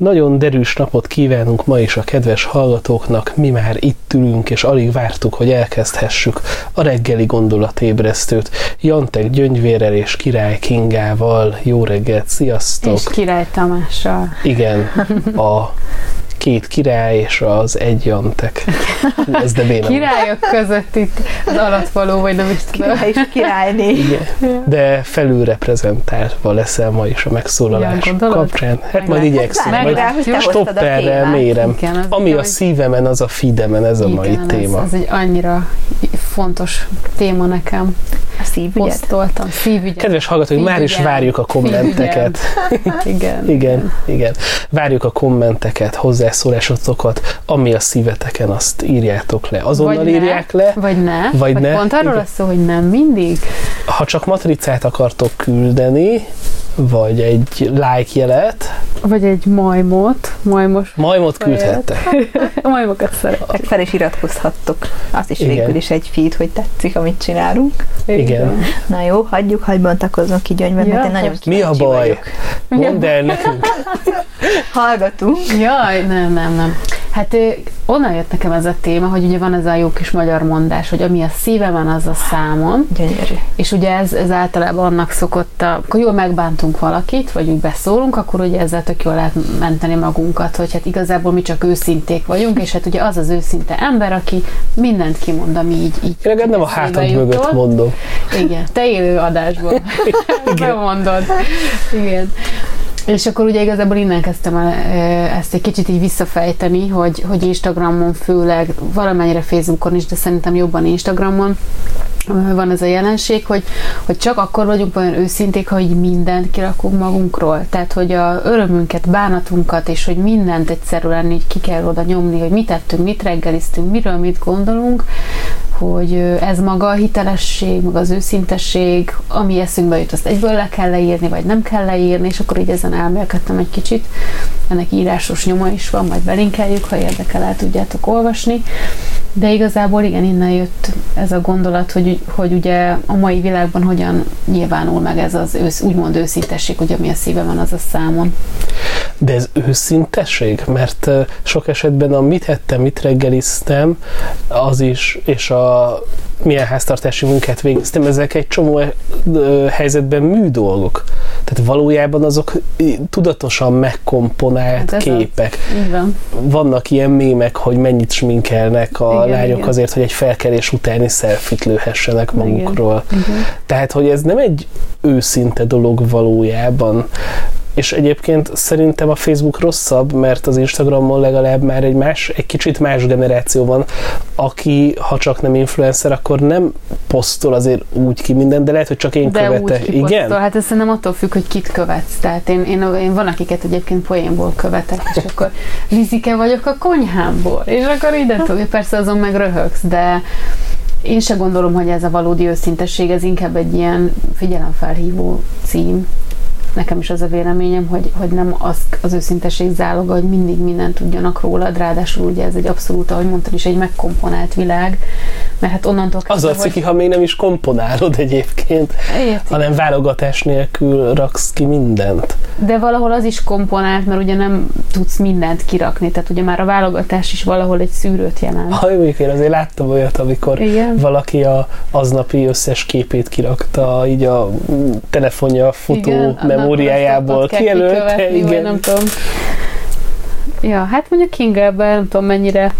Nagyon derűs napot kívánunk ma is a kedves hallgatóknak, mi már itt ülünk, és alig vártuk, hogy elkezdhessük a reggeli gondolatébresztőt. Jantek Gyöngyvérrel és Király Kingával. Jó reggelt, sziasztok! És Király Tamással. Igen, a két király és az egy jantek. Ez de béna. Királyok között itt az alatvaló, vagy nem is tudom. Király és királyné. Igen. De felül reprezentálva leszel ma is a megszólalás Ja, gondolod? kapcsán. Hát majd igyekszem. Várj Majd stopperrel mérem. Igen, az Ami a szívemen, az a fidemen, ez a mai Igen, téma. Ez egy annyira fontos téma nekem. A szívügyed? Posztoltam. Szívügyet. Kedves hallgatók, már is várjuk a kommenteket. Igen. Igen, igen. Várjuk a kommenteket, hozzászólásotokat, ami a szíveteken, azt írjátok le. Azonnal Vagy ne. írják le. Vagy ne. Vagy ne. Pont arról lesz szó, hogy nem mindig. Ha csak matricát akartok küldeni, vagy egy like jelet, Vagy egy majmot. Majmos. majmot küldhettek. Majmokat szeretek. Fel is iratkozhattok. Az is Igen. végül is egy feed, hogy tetszik, amit csinálunk. Igen. Na jó, hagyjuk, hagyj bontakozzon ki gyöngyben, Ja, mert én nagyon Mi a baj? vagyok. Mondd el nekünk. Hallgatunk. Jaj, nem, nem, nem. Hát onnan jött nekem ez a téma, hogy ugye van ez a jó kis magyar mondás, hogy ami a szívemen, az a számon. Gyönyörű. És ugye ez, ez általában annak szokott, a, akkor jól megbántunk valakit, vagy úgy beszólunk, akkor ugye ezzel tök jól lehet menteni magunkat, hogy hát igazából mi csak őszinték vagyunk, és hát ugye az az őszinte ember, aki mindent kimond, ami így, így legalább nem a hátad jutott. mögött mondom. Igen, te élő adásban. Bemondod. Igen. És akkor ugye igazából innen kezdtem el ezt egy kicsit így visszafejteni, hogy, hogy Instagramon főleg, valamennyire Facebookon is, de szerintem jobban Instagramon van ez a jelenség, hogy, hogy csak akkor vagyunk olyan őszinték, ha így mindent kirakunk magunkról. Tehát, hogy a örömünket, bánatunkat, és hogy mindent egyszerűen így ki kell oda nyomni, hogy mit tettünk, mit reggeliztünk, miről mit gondolunk, hogy ez maga a hitelesség, maga az őszintesség, ami eszünkbe jut, azt egyből le kell leírni, vagy nem kell leírni, és akkor így ezen elmélkedtem egy kicsit. Ennek írásos nyoma is van, majd belinkeljük, ha érdekel, el tudjátok olvasni. De igazából igen, innen jött ez a gondolat, hogy, hogy ugye a mai világban hogyan nyilvánul meg ez az ősz, úgymond őszintesség, hogy ami a szíve van, az a számon. De ez őszintesség? Mert sok esetben a mit ettem, mit reggeliztem, az is, és a milyen háztartási munkát végeztem, ezek egy csomó helyzetben mű dolgok. Tehát valójában azok tudatosan megkomponált Hát az. képek. Van. Vannak ilyen mémek, hogy mennyit sminkelnek a Igen, lányok igen. azért, hogy egy felkelés utáni szelfit lőhessenek Igen. magukról. Igen. Tehát, hogy ez nem egy őszinte dolog valójában. És egyébként szerintem a Facebook rosszabb, mert az Instagramon legalább már egy más, egy kicsit más generáció van, aki, ha csak nem influencer, akkor nem posztol azért úgy ki mindent, de lehet, hogy csak én De úgy követek. kiposztol. Igen? Hát ez szerintem attól függ, hogy kit követsz. Tehát én, én, én van, akiket egyébként poénból követek, és akkor Lizike vagyok a konyhámból, és akkor ide tudja, persze azon meg röhögsz, de én se gondolom, hogy ez a valódi őszintesség, ez inkább egy ilyen figyelemfelhívó cím. Nekem is az a véleményem, hogy, hogy nem az, az őszintesség záloga, hogy mindig mindent tudjanak rólad, ráadásul ugye ez egy abszolút, ahogy mondtam is, egy megkomponált világ, mert hát onnantól Az a kezdve, ciki, ha még nem is komponálod egyébként, Érti. hanem válogatás nélkül raksz ki mindent. De valahol az is komponált, mert ugye nem tudsz mindent kirakni, tehát ugye már a válogatás is valahol egy szűrőt jelent. Ha mondjuk én azért láttam olyat, amikor Igen. valaki a aznapi összes képét kirakta, így a mm, telefonja futó Igen, annak kell kijelölte. Igen. Nem tudom. Ja, hát mondjuk Kinga ebben nem tudom mennyire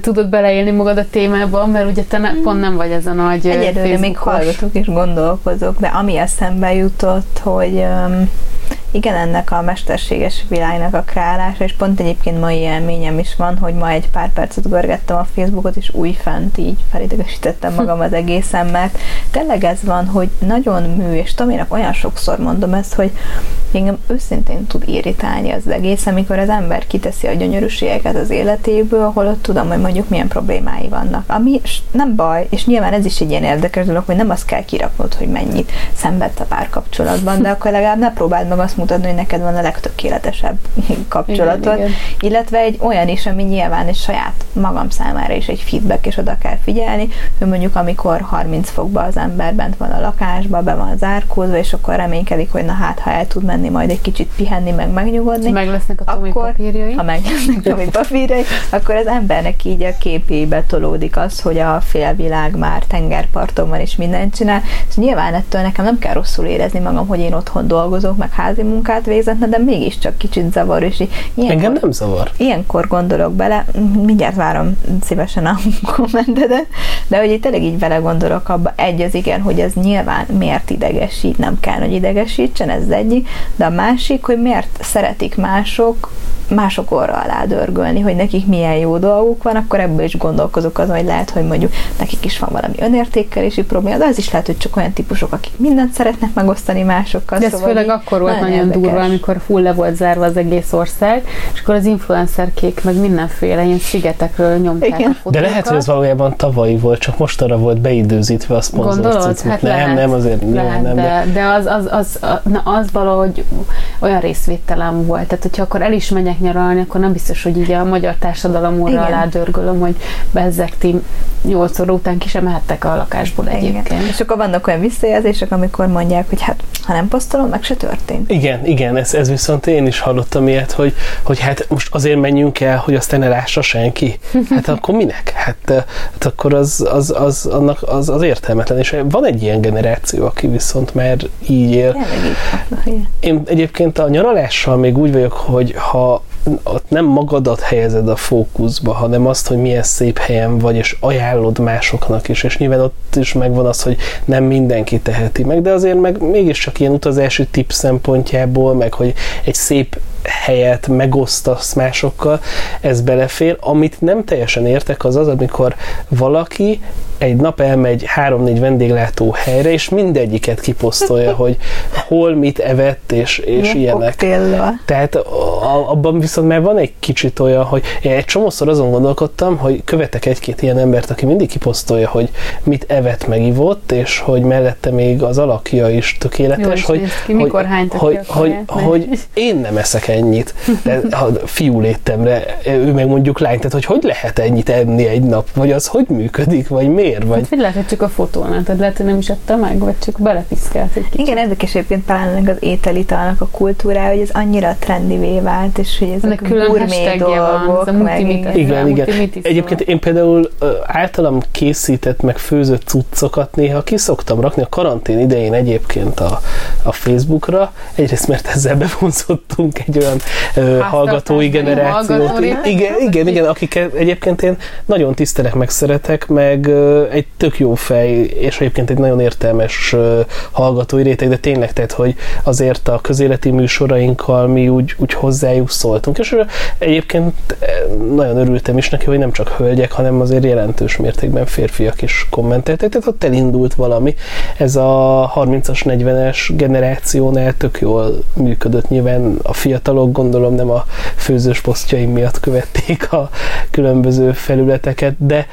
tudod beleélni magad a témába, mert ugye te ne, pont nem vagy ez a nagy Egyelőre még hallgatok és gondolkozok, de ami eszembe jutott, hogy um, igen, ennek a mesterséges világnak a kreálása, és pont egyébként mai élményem is van, hogy ma egy pár percet görgettem a Facebookot, és újfent így felidegesítettem magam az egészen, mert tényleg ez van, hogy nagyon mű, és Tominak olyan sokszor mondom ezt, hogy engem őszintén tud irritálni az egész, amikor az ember kiteszi a gyönyörűségeket az életéből, holott tudom, hogy mondjuk milyen problémái vannak. Ami nem baj, és nyilván ez is egy ilyen érdekes dolog, hogy nem azt kell kiraknod, hogy mennyit szenvedsz a párkapcsolatban, de akkor legalább ne próbáld meg azt mutatni, hogy neked van a legtökéletesebb kapcsolatod, Igen, igen. illetve egy olyan is, ami nyilván egy saját magam számára is egy feedback, és oda kell figyelni, hogy mondjuk amikor 30 fokba az ember bent van a lakásba, be van zárkózva, és akkor reménykedik, hogy na hát, ha el tud menni majd egy kicsit pihenni, meg megnyugodni, Meg lesznek a akkor, papírjai. ha meg lesznek Tomi papírjai, akkor az embernek így a képébe tolódik az, hogy a félvilág már tengerparton van, és mindent csinál. És nyilván ettől nekem nem kell rosszul érezni magam, hogy én otthon dolgozok, meg házi munkát végzek, de mégiscsak kicsit zavar, és így ilyenkor, Engem nem zavar. ilyenkor gondolok bele, mindjárt várom szívesen a kommentedet, de hogy itt tényleg így vele gondolok abba, egy az igen, hogy ez nyilván miért idegesít, nem kell, hogy idegesítsen, ez egyik, de a másik, hogy miért szeretik mások mások orra alá dörgölni, hogy nekik milyen jó dolguk van, akkor ebből is gondolkozok azon, hogy lehet, hogy mondjuk nekik is van valami önértékelési probléma, de az is lehet, hogy csak olyan típusok, akik mindent szeretnek megosztani másokkal. De ez szóval főleg akkor volt nagyon, érdekes. durva, amikor full le volt zárva az egész ország, és akkor az influencerkék meg mindenféle ilyen szigetekről nyomták Igen. a fotókat. De lehet, hogy ez valójában tavalyi volt, csak mostanra volt beidőzítve a szponzor Gondolod? cucc, Hát nem, lehet, nem, azért lehet, nem. de, de az, az, az, na, az valahogy olyan részvételem volt. Tehát, hogyha akkor el is megyek nyaralni, akkor nem biztos, hogy így a magyar társadalom óra Igen. alá dörgölöm, hogy bezzek ti 8 óra után ki sem mehettek a lakásból Igen. egyébként. És akkor vannak olyan visszajelzések, amikor mondják, hogy hát, ha nem posztolom, meg se történt. Igen, igen, ez, ez viszont én is hallottam ilyet, hogy, hogy hát most azért menjünk el, hogy azt ne lássa senki. Hát akkor minek? Hát, hát akkor az, az, az, annak az, az értelmetlen. És van egy ilyen generáció, aki viszont már így él. Én egyébként a nyaralással még úgy vagyok, hogy ha ott nem magadat helyezed a fókuszba, hanem azt, hogy milyen szép helyen vagy, és ajánlod másoknak is, és nyilván ott is megvan az, hogy nem mindenki teheti meg, de azért meg mégiscsak ilyen utazási tipp szempontjából, meg hogy egy szép helyet megosztasz másokkal, ez belefér. Amit nem teljesen értek, az az, amikor valaki egy nap elmegy három-négy vendéglátó helyre, és mindegyiket kiposztolja, hogy hol mit evett, és, és Ilyen ilyenek. koktéllal. Tehát a- abban viszont már van egy kicsit olyan, hogy én egy csomószor azon gondolkodtam, hogy követek egy-két ilyen embert, aki mindig kiposztolja, hogy mit evett, meg ivott, és hogy mellette még az alakja is Jó tökéletes, is hogy, ki, mikor hogy, hogy, ki a hogy, kaját, hogy én nem eszek ennyit, de ha fiú létemre, ő meg mondjuk lány, tehát hogy hogy lehet ennyit enni egy nap, vagy az hogy működik, vagy miért, vagy Hát, vagy lehet, hogy csak a fotón látod, lehet, hogy nem is adta meg, vagy csak belepiszkált egy kicsit. Igen, érdekes egyébként pláne az ételitalnak a kultúrája, hogy ez annyira trendivé vált, és hogy ezek Ennek külön gourmet van, dolgok, ez a meg Igen, Ez igen. szó. Egyébként én például általam készített, meg főzött cuccokat néha kiszoktam rakni a karantén idején egyébként a, a Facebookra. Egyrészt, mert ezzel bevonzottunk egy olyan ö, hallgatói generációt. hallgatói. Igen, igen, igen, akiket egyébként én nagyon tisztelek, meg szeretek, meg ö, egy tök jó fej, és egyébként egy nagyon értelmes hallgatói réteg, de tényleg, tehát, hogy azért a közéleti műsorainkkal mi úgy, úgy hozzájuk szóltunk. És egyébként nagyon örültem is neki, hogy nem csak hölgyek, hanem azért jelentős mértékben férfiak is kommenteltek, tehát ott elindult valami. Ez a 30-as, 40-es generációnál tök jól működött. Nyilván a fiatalok gondolom nem a főzős posztjaim miatt követték a különböző felületeket, de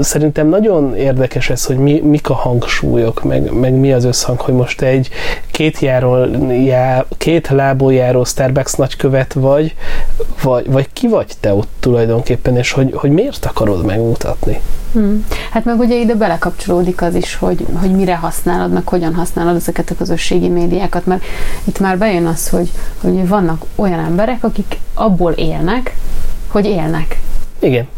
szerintem nagyon érdekes ez, hogy mi, mik a hangsúlyok, meg, meg mi az összhang, hogy most egy két, járól, já, két lából járó Starbucks nagykövet vagy, vagy, vagy ki vagy te ott tulajdonképpen, és hogy, hogy miért akarod megmutatni? Hmm. Hát meg ugye ide belekapcsolódik az is, hogy, hogy mire használod, meg hogyan használod ezeket a közösségi médiákat, mert itt már bejön az, hogy, hogy vannak olyan emberek, akik abból élnek, hogy élnek. Igen.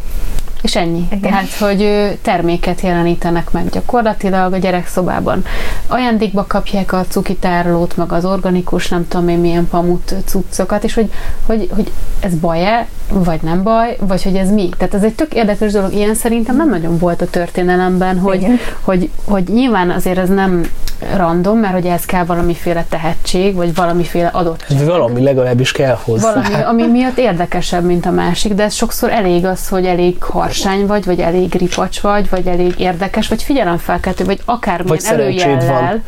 És ennyi. Igen. Tehát, hogy terméket jelenítenek meg gyakorlatilag a gyerekszobában. Ajándékba kapják a cukitárlót, meg az organikus, nem tudom én milyen pamut cuccokat, és hogy, hogy, hogy ez baj-e, vagy nem baj, vagy hogy ez mi. Tehát ez egy tök érdekes dolog. Ilyen szerintem nem nagyon volt a történelemben, hogy, hogy, hogy nyilván azért ez nem random, mert hogy ez kell valamiféle tehetség, vagy valamiféle adott Ez valami legalábbis kell hozzá. valami, ami miatt érdekesebb, mint a másik, de ez sokszor elég az, hogy elég harsány vagy, vagy elég ripacs vagy, vagy elég érdekes, vagy figyelemfelkeltő, vagy akármilyen Vagy előjellel. van.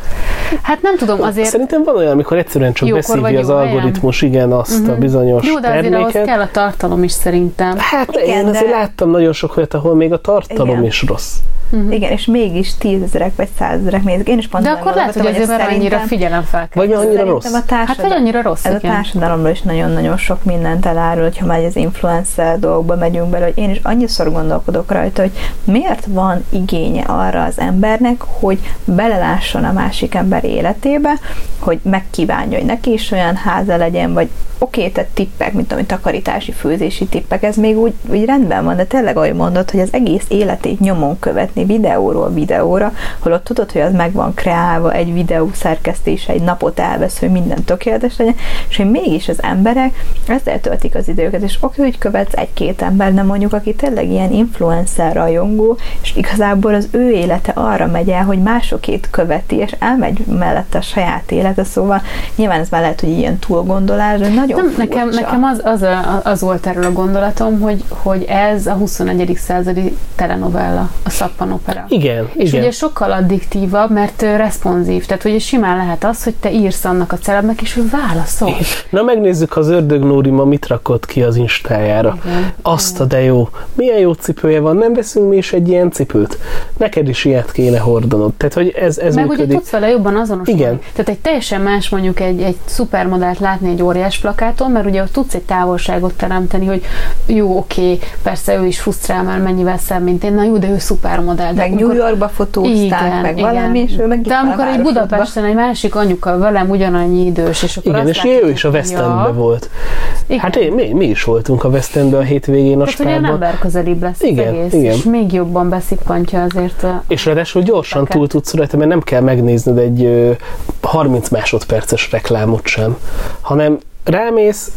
Hát nem tudom, azért... Szerintem van olyan, amikor egyszerűen csak Jókor beszívja vagy az jó helyen. algoritmus, igen, azt a bizonyos Jó, de azért ahhoz terméket. kell a tartalom is szerintem. Hát Igen, én azért de- láttam nagyon sok olyat, ahol még a tartalom Igen. is rossz. Uh-huh. Igen, és mégis tízezerek vagy százezerek nézik. Én is pont De akkor lehet, hogy azért mert annyira figyelem fel Vagy annyira rossz. A hát vagy annyira rossz, Ez igen. a társadalomról is nagyon-nagyon sok mindent elárul, hogyha már az influencer dolgokba megyünk bele, hogy én is annyiszor gondolkodok rajta, hogy miért van igénye arra az embernek, hogy belelásson a másik ember életébe, hogy megkívánja, hogy neki is olyan háza legyen, vagy oké, okay, tehát tippek, mint amit takarítási, főzési tippek, ez még úgy, úgy rendben van, de tényleg ahogy mondod, hogy az egész életét nyomon követni videóról videóra, holott tudod, hogy az meg van kreálva, egy videó szerkesztés, egy napot elvesz, hogy minden tökéletes legyen, és hogy mégis az emberek ezzel töltik az időket, és oké, hogy követsz egy-két ember, nem mondjuk, aki tényleg ilyen influencer rajongó, és igazából az ő élete arra megy el, hogy másokét követi, és elmegy mellette a saját élete, szóval nyilván ez már lehet, hogy ilyen túlgondolás, de nagyon nem, nekem, nekem az, az, az volt erről a gondolatom, hogy, hogy ez a 21. századi telenovella, a szappanopera. Igen, És igen. ugye sokkal addiktívabb, mert responsív, tehát ugye simán lehet az, hogy te írsz annak a celebnek, és ő válaszol. Na megnézzük, az ördög Nóri ma mit rakott ki az Instájára. Igen, Azt a de jó. Milyen jó cipője van, nem veszünk mi is egy ilyen cipőt? Neked is ilyet kéne hordanod. Tehát, hogy ez, ez Meg működik. ugye tudsz vele jobban azonosulni. Igen. Tehát egy teljesen más mondjuk egy, egy szupermodellt látni egy óriás plakáton, mert ugye ott tudsz egy távolságot teremteni, hogy jó, oké, persze ő is frusztrál már mennyivel szem, mint én, na jó, de ő szupermodell. De meg amikor- New Yorkba fotózták, Igen, meg igen. valami, és ő meg De amikor egy. Budapesten egy másik anyuka velem ugyanannyi idős, és akkor Igen, és ő is a West Endbe ja, volt. Igen. Hát én, mi, mi is voltunk a West Endbe a hétvégén a Tehát, hogy ember közelibb lesz Igen, az egész, igen. és még jobban beszippantja azért a... És ráadásul gyorsan túl tudsz rajta, mert nem kell megnézned egy ö, 30 másodperces reklámot sem, hanem rámész,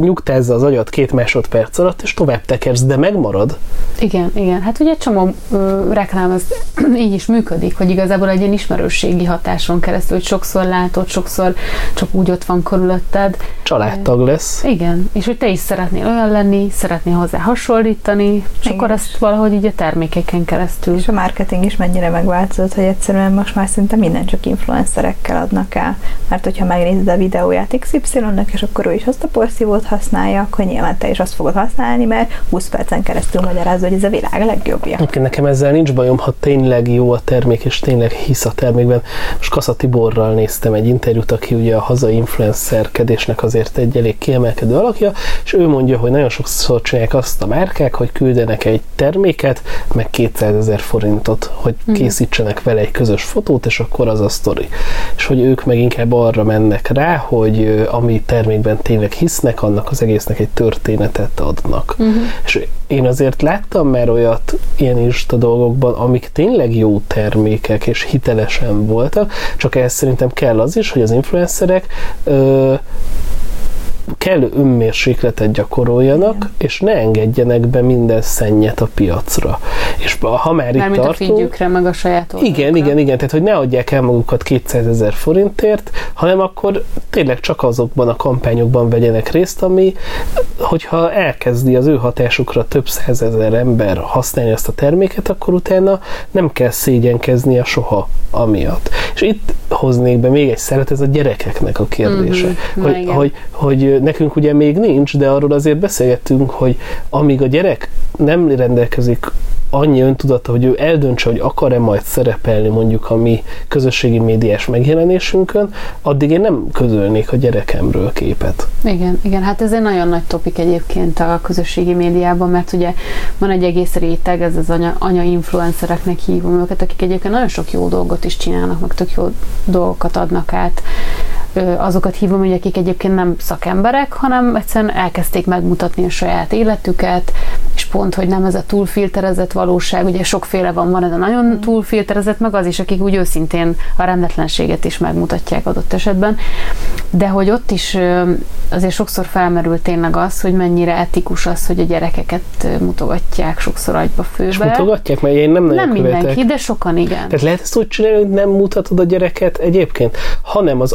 nyugtázza az agyat két másodperc alatt, és tovább tekersz, de megmarad. Igen, igen. Hát ugye egy csomó ö, reklám az így is működik, hogy igazából egy ilyen ismerősségi hatáson keresztül, hogy sokszor látod, sokszor csak úgy ott van körülötted. Családtag lesz. Igen, és hogy te is szeretnél olyan lenni, szeretnél hozzá hasonlítani, és Igen. akkor ezt valahogy így a termékeken keresztül. És a marketing is mennyire megváltozott, hogy egyszerűen most már szinte minden csak influencerekkel adnak el. Mert hogyha megnézed a videóját XY-nek, és akkor ő is azt a porszívót használja, akkor nyilván te is azt fogod használni, mert 20 percen keresztül magyarázza, hogy ez a világ legjobbja. Egyébként nekem ezzel nincs bajom, ha tényleg jó a termék, és tényleg hisz a termékben. Most Kassa Tiborral néztem egy interjút, aki ugye a hazai influencerkedésnek azért egy elég kiemelkedő alakja, és ő mondja, hogy nagyon sokszor csinálják azt a márkák, hogy küldenek egy terméket, meg 200 ezer forintot, hogy készítsenek vele egy közös fotót, és akkor az a sztori. És hogy ők meg inkább arra mennek rá, hogy ami termékben tényleg hisznek, annak az egésznek egy történetet adnak. Uh-huh. És én azért láttam már olyat ilyen Insta dolgokban, amik tényleg jó termékek és hitelesen voltak, csak ehhez szerintem kell az is, hogy az influencerek ö, kellő önmérsékletet gyakoroljanak, és ne engedjenek be minden szennyet a piacra. És ha már itt Mármint a tartunk, figyükre, meg a saját oldalukra. igen, igen, igen, tehát hogy ne adják el magukat 200 ezer forintért, hanem akkor tényleg csak azokban a kampányokban vegyenek részt, ami, hogyha elkezdi az ő hatásukra több százezer ember használni ezt a terméket, akkor utána nem kell szégyenkeznie soha amiatt. És itt hoznék be még egy szeret, ez a gyerekeknek a kérdése. Mhm, na hogy, igen. hogy, hogy nekünk ugye még nincs, de arról azért beszélgettünk, hogy amíg a gyerek nem rendelkezik annyi öntudata, hogy ő eldöntse, hogy akar-e majd szerepelni mondjuk a mi közösségi médiás megjelenésünkön, addig én nem közölnék a gyerekemről képet. Igen, igen, hát ez egy nagyon nagy topik egyébként a közösségi médiában, mert ugye van egy egész réteg, ez az anya, anya influencereknek hívom őket, akik egyébként nagyon sok jó dolgot is csinálnak, meg tök jó dolgokat adnak át. Azokat hívom, hogy akik egyébként nem szakemberek, hanem egyszerűen elkezdték megmutatni a saját életüket, és pont, hogy nem ez a túlfilterezett valóság, ugye sokféle van, van ez a nagyon túlfilterezett, meg az is, akik úgy őszintén a rendetlenséget is megmutatják adott esetben, de hogy ott is azért sokszor felmerül tényleg az, hogy mennyire etikus az, hogy a gyerekeket mutogatják sokszor agyba És főbe. mutogatják, mert én nem nem követek. mindenki, de sokan igen. Tehát lehet ezt úgy csinálni, hogy nem mutatod a gyereket egyébként, hanem az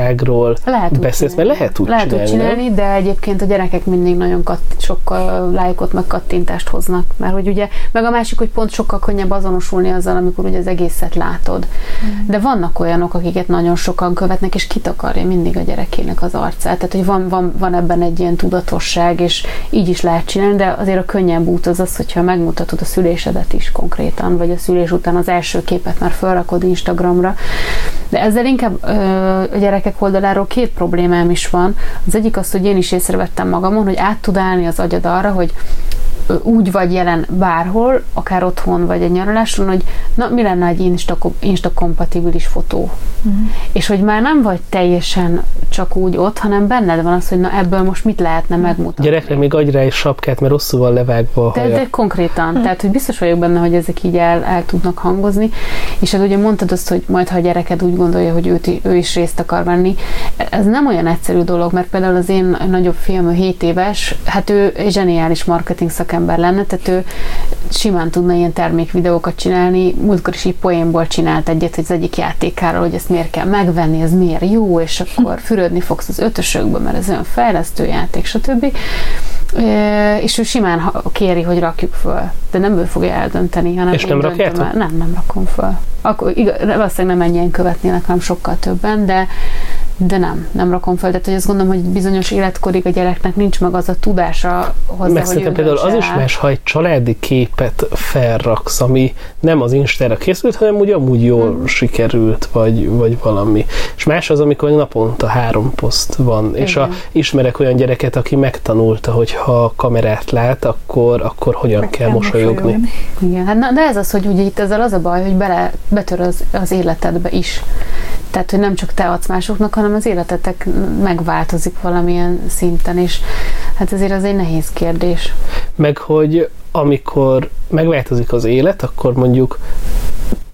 anyaságról Lehet beszélsz, mert csinálni. lehet úgy lehet csinálni, úgy csinálni, de egyébként a gyerekek mindig nagyon kat, sok uh, lájkot meg kattintást hoznak. Mert hogy ugye, meg a másik, hogy pont sokkal könnyebb azonosulni azzal, amikor ugye az egészet látod. Mm. De vannak olyanok, akiket nagyon sokan követnek, és kitakarja mindig a gyerekének az arcát. Tehát, hogy van, van, van ebben egy ilyen tudatosság, és így is lehet csinálni, de azért a könnyebb út az az, hogyha megmutatod a szülésedet is konkrétan, vagy a szülés után az első képet már felrakod Instagramra. De ezzel inkább ö, a gyerekek oldaláról két problémám is van. Az egyik az, hogy én is észrevettem magamon, hogy át tud állni az agyad arra, hogy úgy vagy jelen bárhol, akár otthon vagy egy nyaraláson, hogy na, mi lenne egy Insta, Insta kompatibilis fotó. Uh-huh. És hogy már nem vagy teljesen csak úgy ott, hanem benned van az, hogy na ebből most mit lehetne megmutatni. Gyerekre még rá egy sapkát, mert rosszul van levágva a de, de konkrétan, uh-huh. tehát hogy biztos vagyok benne, hogy ezek így el, el tudnak hangozni, és hát ugye mondtad azt, hogy majd ha a gyereked úgy gondolja, hogy őt, ő is részt akar venni, ez nem olyan egyszerű dolog, mert például az én nagyobb fiam, ő 7 éves, hát ő egy zseniális marketing szakember lenne, tehát ő simán tudna ilyen termékvideókat csinálni, múltkor is így poénból csinált egyet, hogy az egyik játékáról, hogy ezt miért kell megvenni, ez miért jó, és akkor fürödni fogsz az ötösökbe, mert ez olyan fejlesztő játék, stb. És ő simán kéri, hogy rakjuk föl, de nem ő fogja eldönteni, hanem És nem rakjátok? Nem, nem rakom föl. Akkor igaz, valószínűleg nem ennyien követnének, hanem sokkal többen, de de nem, nem rakom fel. Tehát hogy azt gondolom, hogy bizonyos életkorig a gyereknek nincs meg az a tudása hozzá, Meg hogy például az is más, ha egy családi képet felraksz, ami nem az Instára készült, hanem úgy amúgy jól hmm. sikerült, vagy, vagy valami. És más az, amikor naponta három poszt van. Igen. És a, ismerek olyan gyereket, aki megtanulta, hogy ha kamerát lát, akkor, akkor hogyan meg kell, kell mosolyogni. mosolyogni. Igen, hát na, de ez az, hogy ugye itt ezzel az a baj, hogy bele, betör az, az életedbe is. Tehát, hogy nem csak te adsz másoknak, hanem az életetek megváltozik valamilyen szinten, és hát azért az egy nehéz kérdés. Meg, hogy amikor megváltozik az élet, akkor mondjuk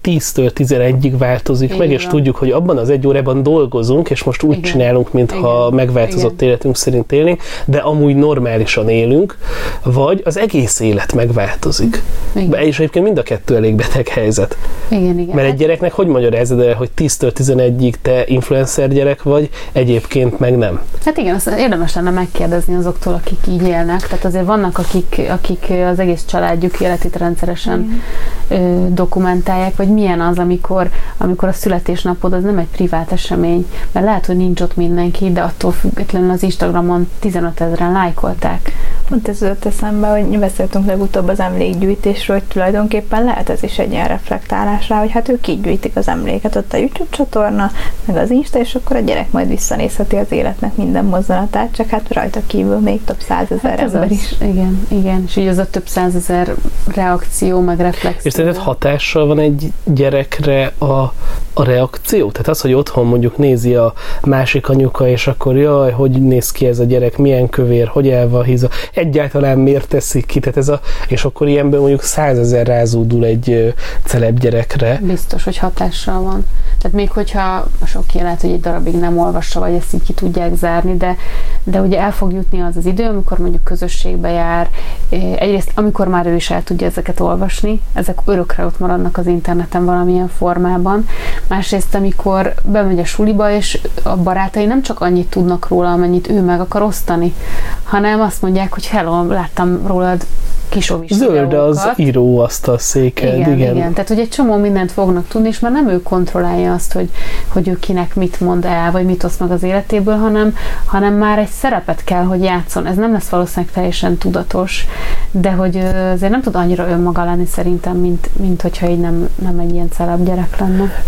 10-től 11-ig változik Igen. meg, és tudjuk, hogy abban az egy órában dolgozunk, és most úgy Igen. csinálunk, mintha Igen. megváltozott Igen. életünk szerint élnénk, de amúgy normálisan élünk, vagy az egész élet megváltozik. Igen. És egyébként mind a kettő elég beteg helyzet. Igen, igen. Mert egy hát- gyereknek hogy magyarázod el, hogy 10-től 11-ig te influencer gyerek vagy, egyébként meg nem? Hát igen, azt érdemes lenne megkérdezni azoktól, akik így élnek. Tehát azért vannak, akik, akik az egész családjuk életét rendszeresen igen. dokumentálják, vagy milyen az, amikor, amikor a születésnapod az nem egy privát esemény, mert lehet, hogy nincs ott mindenki, de attól függetlenül az Instagramon 15 ezeren lájkolták. Pont ez jött eszembe, hogy beszéltünk legutóbb az emlékgyűjtésről, hogy tulajdonképpen lehet ez is egy ilyen reflektálás rá, hogy hát ők így gyűjtik az emléket, ott a YouTube csatorna, meg az Insta, és akkor a gyerek majd visszanézheti az életnek minden mozzanatát, csak hát rajta kívül még több százezer hát ember is. Igen, igen, és így az a több százezer reakció, meg reflexió. És tehát hatással van egy gyerekre a, a reakció? Tehát az, hogy otthon mondjuk nézi a másik anyuka, és akkor jaj, hogy néz ki ez a gyerek, milyen kövér, hogy el van híza, egyáltalán miért teszik ki, tehát ez a, és akkor ilyenből mondjuk százezer rázódul egy celeb gyerekre. Biztos, hogy hatással van. Tehát még hogyha sok lehet, hogy egy darabig nem olvassa, vagy ezt így ki tudják zárni, de, de ugye el fog jutni az az idő, amikor mondjuk közösségbe jár. Egyrészt, amikor már ő is el tudja ezeket olvasni, ezek örökre ott maradnak az interneten valamilyen formában. Másrészt, amikor bemegy a suliba, és a barátai nem csak annyit tudnak róla, amennyit ő meg akar osztani, hanem azt mondják, hogy hello, láttam rólad kisovis Zöld az író azt a széked, igen, igen. igen. Tehát, hogy egy csomó mindent fognak tudni, és már nem ő kontrollálja azt, hogy, hogy ő kinek mit mond el, vagy mit oszt meg az életéből, hanem, hanem már egy szerepet kell, hogy játszon. Ez nem lesz valószínűleg teljesen tudatos, de hogy azért nem tud annyira önmaga lenni szerintem, mint, mint hogyha így nem, nem egy ilyen celeb gyerek lenne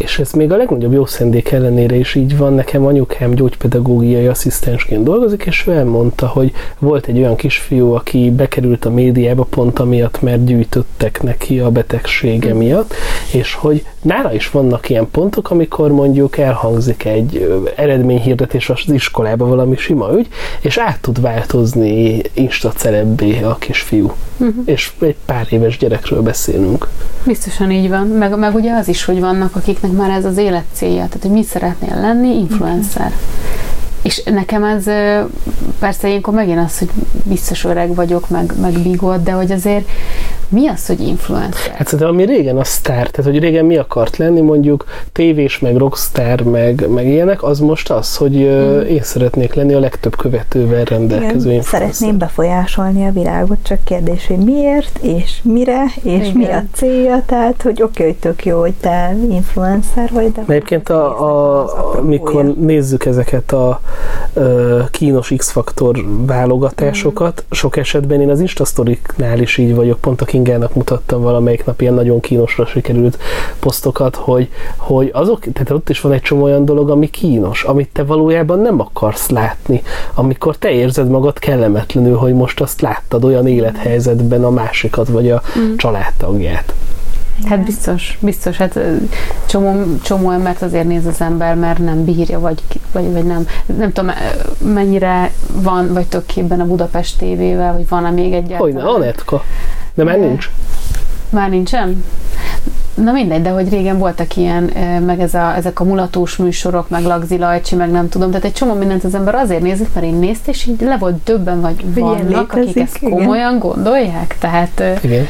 és ez még a legnagyobb jó szendék ellenére is így van. Nekem anyukám gyógypedagógiai asszisztensként dolgozik, és ő elmondta, hogy volt egy olyan kisfiú, aki bekerült a médiába pont amiatt, mert gyűjtöttek neki a betegsége miatt, és hogy nála is vannak ilyen pontok, amikor mondjuk elhangzik egy eredményhirdetés az iskolába valami sima ügy, és át tud változni insta a kisfiú. Uh-huh. És egy pár éves gyerekről beszélünk. Biztosan így van. Meg, meg ugye az is, hogy vannak, akiknek már ez az élet célja. Tehát, hogy mit szeretnél lenni? Influencer. Uh-huh. És nekem ez persze ilyenkor megint az, hogy biztos öreg vagyok, meg, meg bigott, de hogy azért Mi az, hogy influencer? Hát szerintem ami régen a sztár, tehát hogy régen mi akart lenni, mondjuk tévés, meg rockstar, meg, meg ilyenek, az most az, hogy mm. én szeretnék lenni a legtöbb követővel rendelkező Igen, Szeretném befolyásolni a világot, csak kérdés, hogy miért, és mire, és Igen. mi a célja, tehát hogy oké, hogy tök jó, hogy te influencer vagy, de... Egyébként a, a, amikor nézzük ezeket a, a kínos X-faktor válogatásokat, mm. sok esetben én az Instastoriknál is így vagyok, pont a Kingának mutattam valamelyik nap ilyen nagyon kínosra sikerült posztokat, hogy, hogy azok, tehát ott is van egy csomó olyan dolog, ami kínos, amit te valójában nem akarsz látni, amikor te érzed magad kellemetlenül, hogy most azt láttad olyan élethelyzetben a másikat, vagy a mm. családtagját. Hát biztos, biztos, hát csomó, csomó embert azért néz az ember, mert nem bírja, vagy, vagy, vagy nem. Nem tudom, mennyire van, vagy tök képben a Budapest tévével, vagy van-e még egy Hogy ne, Anetka. De már nincs. Már nincsen? Na mindegy, de hogy régen voltak ilyen, meg ez a, ezek a mulatós műsorok, meg Lagzi Lajcsi, meg nem tudom, tehát egy csomó mindent az ember azért nézik, mert én nézte, és így le volt döbben, vagy vannak, akik ezt komolyan gondolják, tehát igen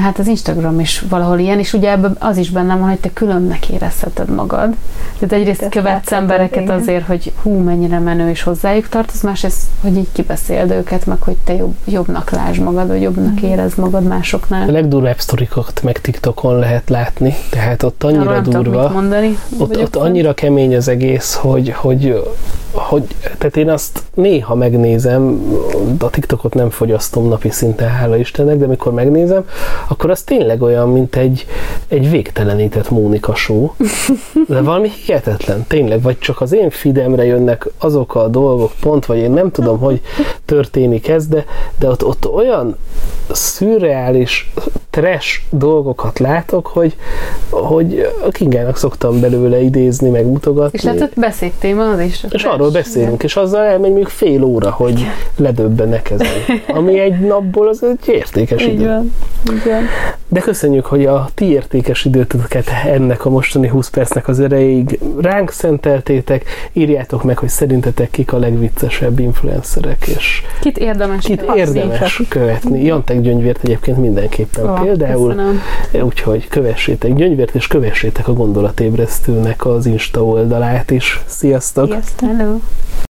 hát az Instagram is valahol ilyen, és ugye ebben az is bennem van, hogy te különnek érezheted magad. Tehát egyrészt Te követsz embereket igen. azért, hogy hú, mennyire menő és hozzájuk tartoz, másrészt, hogy így kibeszéld őket, meg hogy te jobb, jobbnak lásd magad, vagy jobbnak mm. érez magad másoknál. A legdurvább sztorikat meg TikTokon lehet látni, tehát ott annyira Arra durva, mondani, ott, ott annyira kemény az egész, hogy, hogy hogy, tehát én azt néha megnézem, a TikTokot nem fogyasztom napi szinten, hála Istennek, de amikor megnézem, akkor az tényleg olyan, mint egy, egy végtelenített Mónika show. De valami hihetetlen, tényleg, vagy csak az én fidemre jönnek azok a dolgok pont, vagy én nem tudom, hogy történik ez, de, de ott, ott olyan szürreális, trash dolgokat látok, hogy, hogy a Kingának szoktam belőle idézni, meg mutogatni. És hát beszédtéma az is. És arról beszélünk, és azzal elmegy még fél óra, hogy ledöbbenek ezen. Ami egy napból az egy értékes Így idő. Van. Igen. De köszönjük, hogy a ti értékes időtöket ennek a mostani 20 percnek az erejéig ránk szenteltétek. Írjátok meg, hogy szerintetek kik a legviccesebb influencerek, és kit érdemes, kit érdemes követni. Jantek Gyöngyvért egyébként mindenképpen oh, például. Köszönöm. Úgyhogy kövessétek Gyöngyvért, és kövessétek a gondolatébresztőnek az Insta oldalát is. Sziasztok! Sziasztok! Hello!